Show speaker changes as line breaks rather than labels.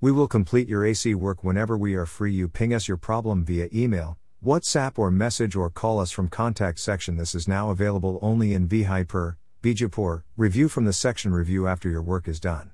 We will complete your AC work whenever we are free. You ping us your problem via email, WhatsApp or message or call us from contact section. This is now available only in VHyper, Bijapur. Review from the section review after your work is done.